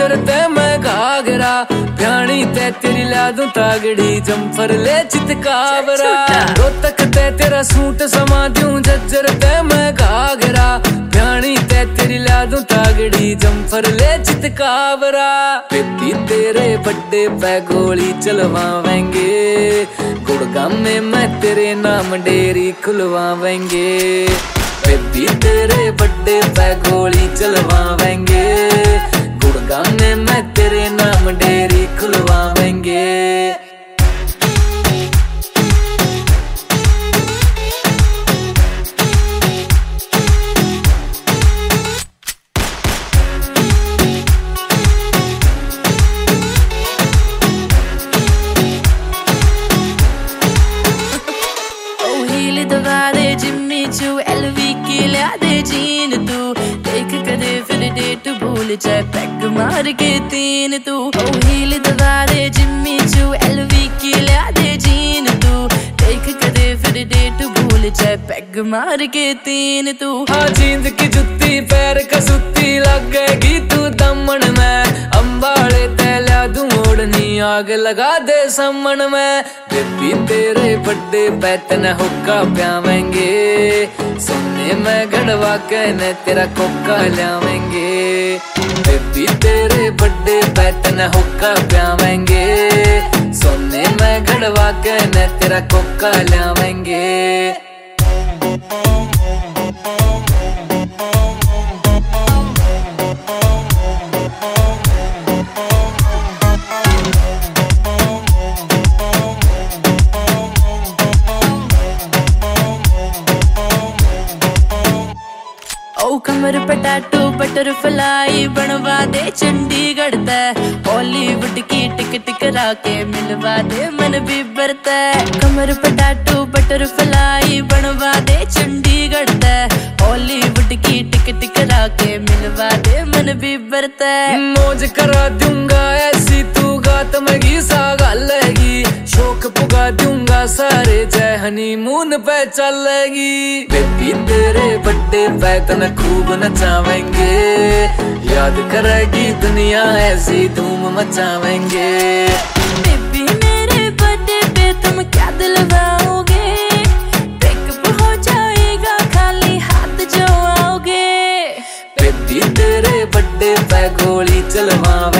जज्जर ते मैं घाघरा। प्याणी ते तेरी ला दूँ तागड़ी जम्फर ले चितकावरा। रोतक ते तेरा सूट समा दूँ जज्जर ते मैं घाघरा। प्याणी ते तेरी ला दूँ तागड़ी जम्फर ले चितकावरा। बेबी तेरे बड्डे पे गोली चलवावेंगे। गुड़गाम में मैं तेरे नाम डेरी खुलवावेंगे। बेबी तेरे बड्डे पे गोली चलवावेंगे। हिल जाए पैक मार के तीन तू। ओ हील दबा दे जिम्मी चू एलवी की ला दे जीन तू। देख कदे फिर डेट भूल जाए पैग मार के तीन तू। हाँ जींद की जुत्ती, पैर कसूती लग गएगी तू दमन में। अम्बाड़े तैला तू मोड़नी, आग लगा दे समन में। बेबी, तेरे बड्डे पैतन हुक्का प्यावेंगे। सोने में गड़वा कहने तेरा कोका लावेंगे बेबी तेरे बड़े पैतन हुक्का प्यावेंगे सोने में गड़वा के न तेरा कोका लावेंगे कमर पे टैटू बटरफ्लाई बनवा दे चंडीगढ़ तय बॉलीवुड की टिकट करा के मिलवा दे, मन भी बरता कमर पे टैटू बटरफ्लाई बनवा दे चंडीगढ़ तय बॉलीवुड की टिकट करा के मिलवा दे, मन भी बरता मौज करा दूँगा, ऐसी तू गात मगी सा गालेगी शोक पुगा दूँगा सारे जय। हनीमून पे चलेगी। बेबी तेरे बड्डे पे तन खूब नचावेंगे। याद करेगी दुनिया ऐसी धूम मचावेंगे। बेबी मेरे बर्थडे पे तुम क्या दिलवाओगे? हो जाएगा खाली हाथ जो आओगे बेबी तेरे पे गोली चलवावेंगे